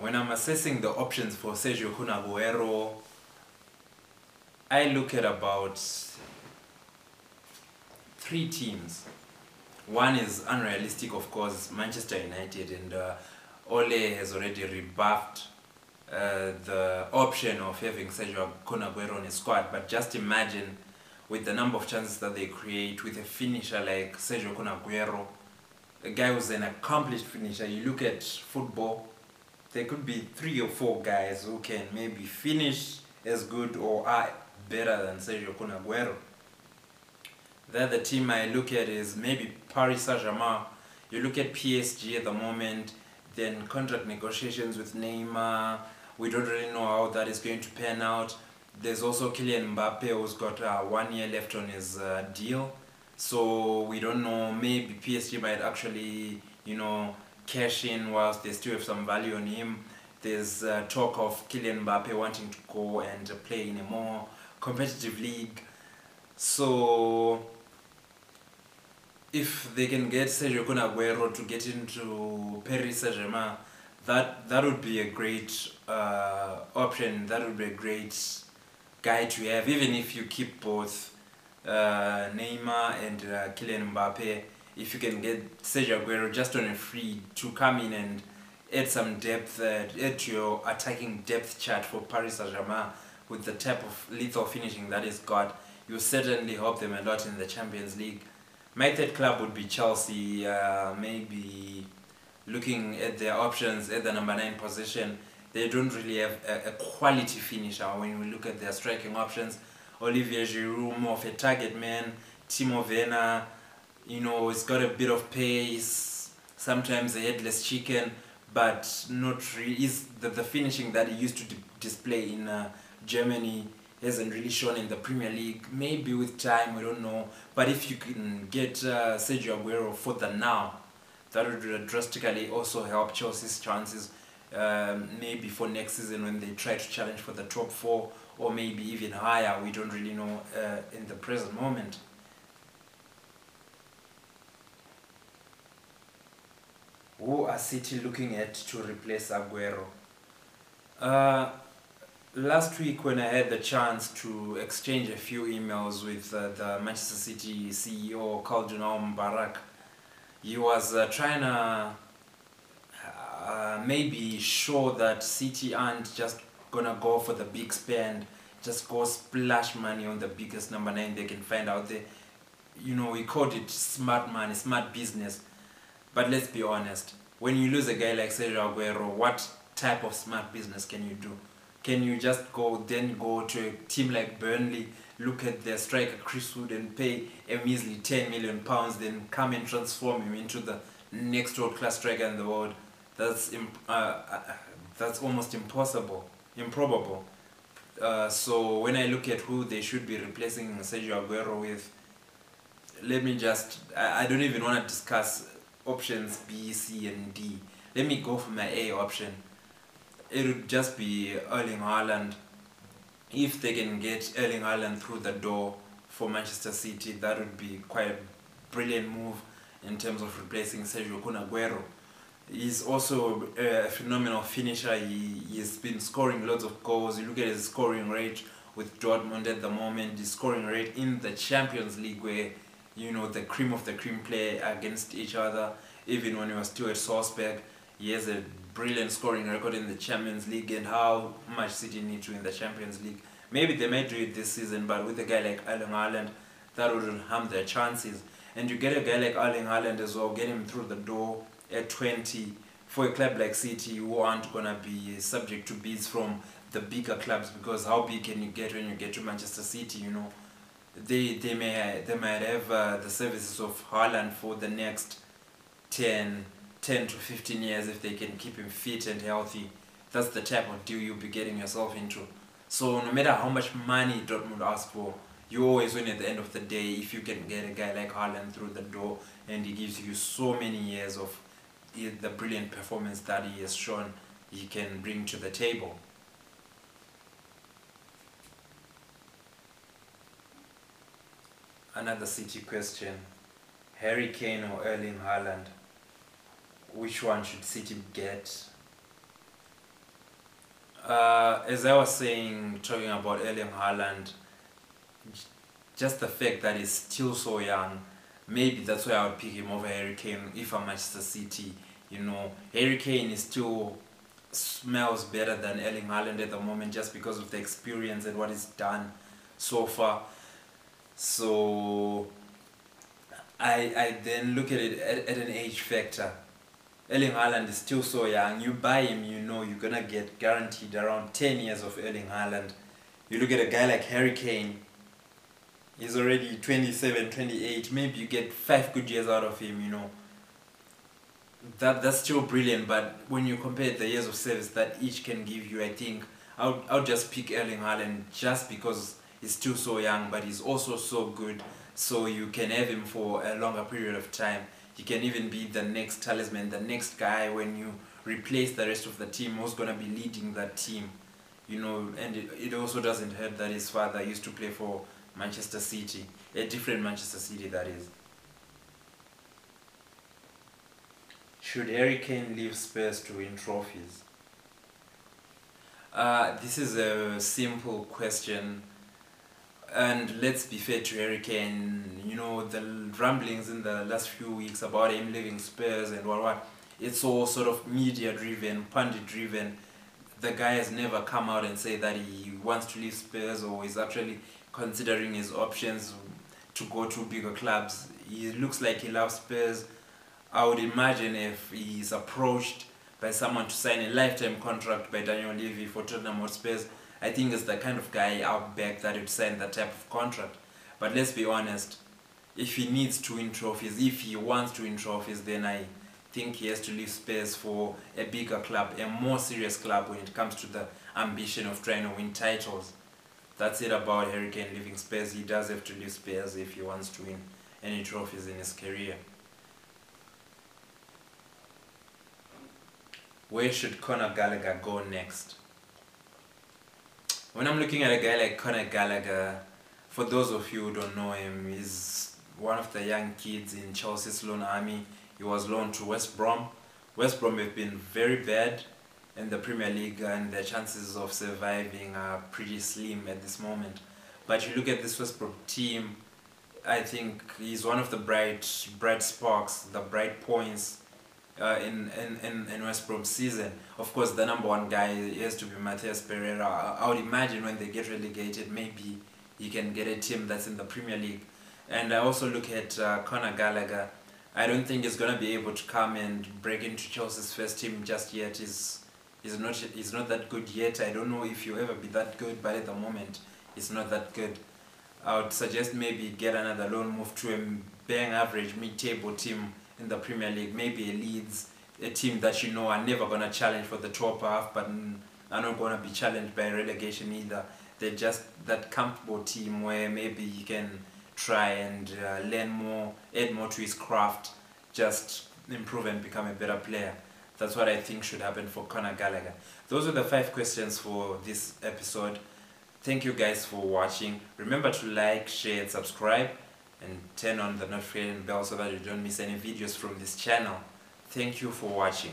When I'm assessing the options for Sergio Kun I look at about three teams. One is unrealistic, of course, Manchester United, and uh, Ole has already rebuffed uh, the option of having Sergio Kun on his squad. But just imagine with the number of chances that they create with a finisher like Sergio Kun a guy who's an accomplished finisher. You look at football, there could be three or four guys who can maybe finish as good or are better than Sergio Kun Aguero. The other team I look at is maybe Paris Saint-Germain. You look at PSG at the moment, then contract negotiations with Neymar. We don't really know how that is going to pan out. There's also Kylian Mbappe who's got uh, one year left on his uh, deal. So we don't know, maybe PSG might actually, you know, cash in whilst they still have some value on him. There's uh, talk of Kylian Mbappe wanting to go and play in a more competitive league. So if they can get Sergio Kun Aguero to get into Paris Saint-Germain, that that would be a great uh, option. That would be a great guy to have, even if you keep both uh, Neymar and uh, Kylian Mbappe. If you can get Sergio Aguero just on a free to come in and add some depth, uh, add to your attacking depth chart for Paris Saint-Germain with the type of lethal finishing that he's got, you certainly help them a lot in the Champions League. My third club would be Chelsea, uh, maybe looking at their options at the number nine position. They don't really have a, a quality finisher when we look at their striking options. Olivier Giroud, more of a target man. Timo Werner, you know, it's got a bit of pace, sometimes a headless chicken, but not really. Is the, the finishing that he used to di- display in uh, Germany hasn't really shown in the Premier League. Maybe with time, we don't know. But if you can get uh, Sergio Aguero for the now, that would drastically also help Chelsea's chances. Um, maybe for next season when they try to challenge for the top four or maybe even higher. We don't really know uh, in the present moment. Who are City looking at to replace Aguero? Uh, last week when I had the chance to exchange a few emails with uh, the Manchester City CEO Khaldoon Barak, he was uh, trying to uh, maybe show that City aren't just gonna go for the big spend, just go splash money on the biggest number nine they can find out there. You know, we called it smart money, smart business. But let's be honest, when you lose a guy like Sergio Aguero, what type of smart business can you do? Can you just go then go to a team like Burnley, look at their striker Chris Wood and pay a measly 10 million pounds, then come and transform him into the next world class striker in the world? That's uh, uh, that's almost impossible, improbable. Uh, so when I look at who they should be replacing Sergio Aguero with, let me just I, I don't even want to discuss options B, C, and D. Let me go for my A option. It would just be Erling Haaland. If they can get Erling Haaland through the door for Manchester City, that would be quite a brilliant move in terms of replacing Sergio Kun Aguero. He's also a phenomenal finisher. He, he's been scoring lots of goals. You look at his scoring rate with Dortmund at the moment, his scoring rate in the Champions League where you know the cream of the cream play against each other. Even when he was still at Salzburg, he has a brilliant scoring record in the Champions League. And how much City need to in the Champions League? Maybe they might do it this season, but with a guy like Erling Haaland, that wouldn't harm their chances. And you get a guy like Erling Haaland as well, get him through the door at 20 for a club like City who aren't gonna be subject to bids from the bigger clubs because how big can you get when you get to Manchester City? You know, they they may they might have uh, the services of Haaland for the next 10, 10 to 15 years if they can keep him fit and healthy. That's the type of deal you'll be getting yourself into. So no matter how much money Dortmund asks for, you always win at the end of the day if you can get a guy like Haaland through the door and he gives you so many years of the brilliant performance that he has shown he can bring to the table. Another City question. Harry Kane or Erling Haaland? which one should City get? Uh, as I was saying, talking about Erling Haaland, just the fact that he's still so young, maybe that's why I would pick him over Harry Kane if I'm Manchester City. You know, Harry Kane is still smells better than Erling Haaland at the moment just because of the experience and what he's done so far. So I I then look at it at, at an age factor. Erling Haaland is still so young. You buy him, you know you're gonna get guaranteed around 10 years of Erling Haaland. You look at a guy like Harry Kane, he's already 27, 28. Maybe you get five good years out of him, you know. That That's still brilliant, but when you compare the years of service that each can give you, I think I'll, I'll just pick Erling Haaland just because he's still so young, but he's also so good. So you can have him for a longer period of time. He can even be the next talisman, the next guy when you replace the rest of the team who's going to be leading that team. You know, and it, it also doesn't hurt that his father used to play for Manchester City, a different Manchester City that is. Should Harry Kane leave Spurs to win trophies? Uh, this is a simple question and let's be fair to Harry Kane, you know, the rumblings in the last few weeks about him leaving Spurs and what what, it's all sort of media driven, pundit driven. The guy has never come out and say that he wants to leave Spurs or is actually considering his options to go to bigger clubs. He looks like he loves Spurs. I would imagine if he's approached by someone to sign a lifetime contract by Daniel Levy for Tottenham Hotspurs, I think is the kind of guy out back that would sign that type of contract. But let's be honest, if he needs to win trophies, if he wants to win trophies, then I think he has to leave Spurs for a bigger club, a more serious club when it comes to the ambition of trying to win titles. That's it about Harry Kane leaving Spurs. He does have to leave Spurs if he wants to win any trophies in his career. Where should Conor Gallagher go next? When I'm looking at a guy like Conor Gallagher, for those of you who don't know him, he's one of the young kids in Chelsea's loan army. He was loaned to West Brom. West Brom have been very bad in the Premier League and their chances of surviving are pretty slim at this moment. But you look at this West Brom team, I think he's one of the bright bright sparks, the bright points uh, in, in, in, West Brom season. Of course, the number one guy has to be Matheus Pereira. I, I would imagine when they get relegated, maybe he can get a team that's in the Premier League. And I also look at uh, Conor Gallagher. I don't think he's gonna be able to come and break into Chelsea's first team just yet. He's he's not he's not that good yet. I don't know if he'll ever be that good, but at the moment, he's not that good. I would suggest maybe get another loan move to a bang average mid-table team in the Premier League. Maybe a Leeds, a team that you know are never going to challenge for the top half, but are not going to be challenged by relegation either. They're just that comfortable team where maybe he can try and uh, learn more, add more to his craft, just improve and become a better player. That's what I think should happen for Conor Gallagher. Those are the five questions for this episode. Thank you guys for watching. Remember to like, share, and subscribe and turn on the notification bell so that you don't miss any videos from this channel. Thank you for watching.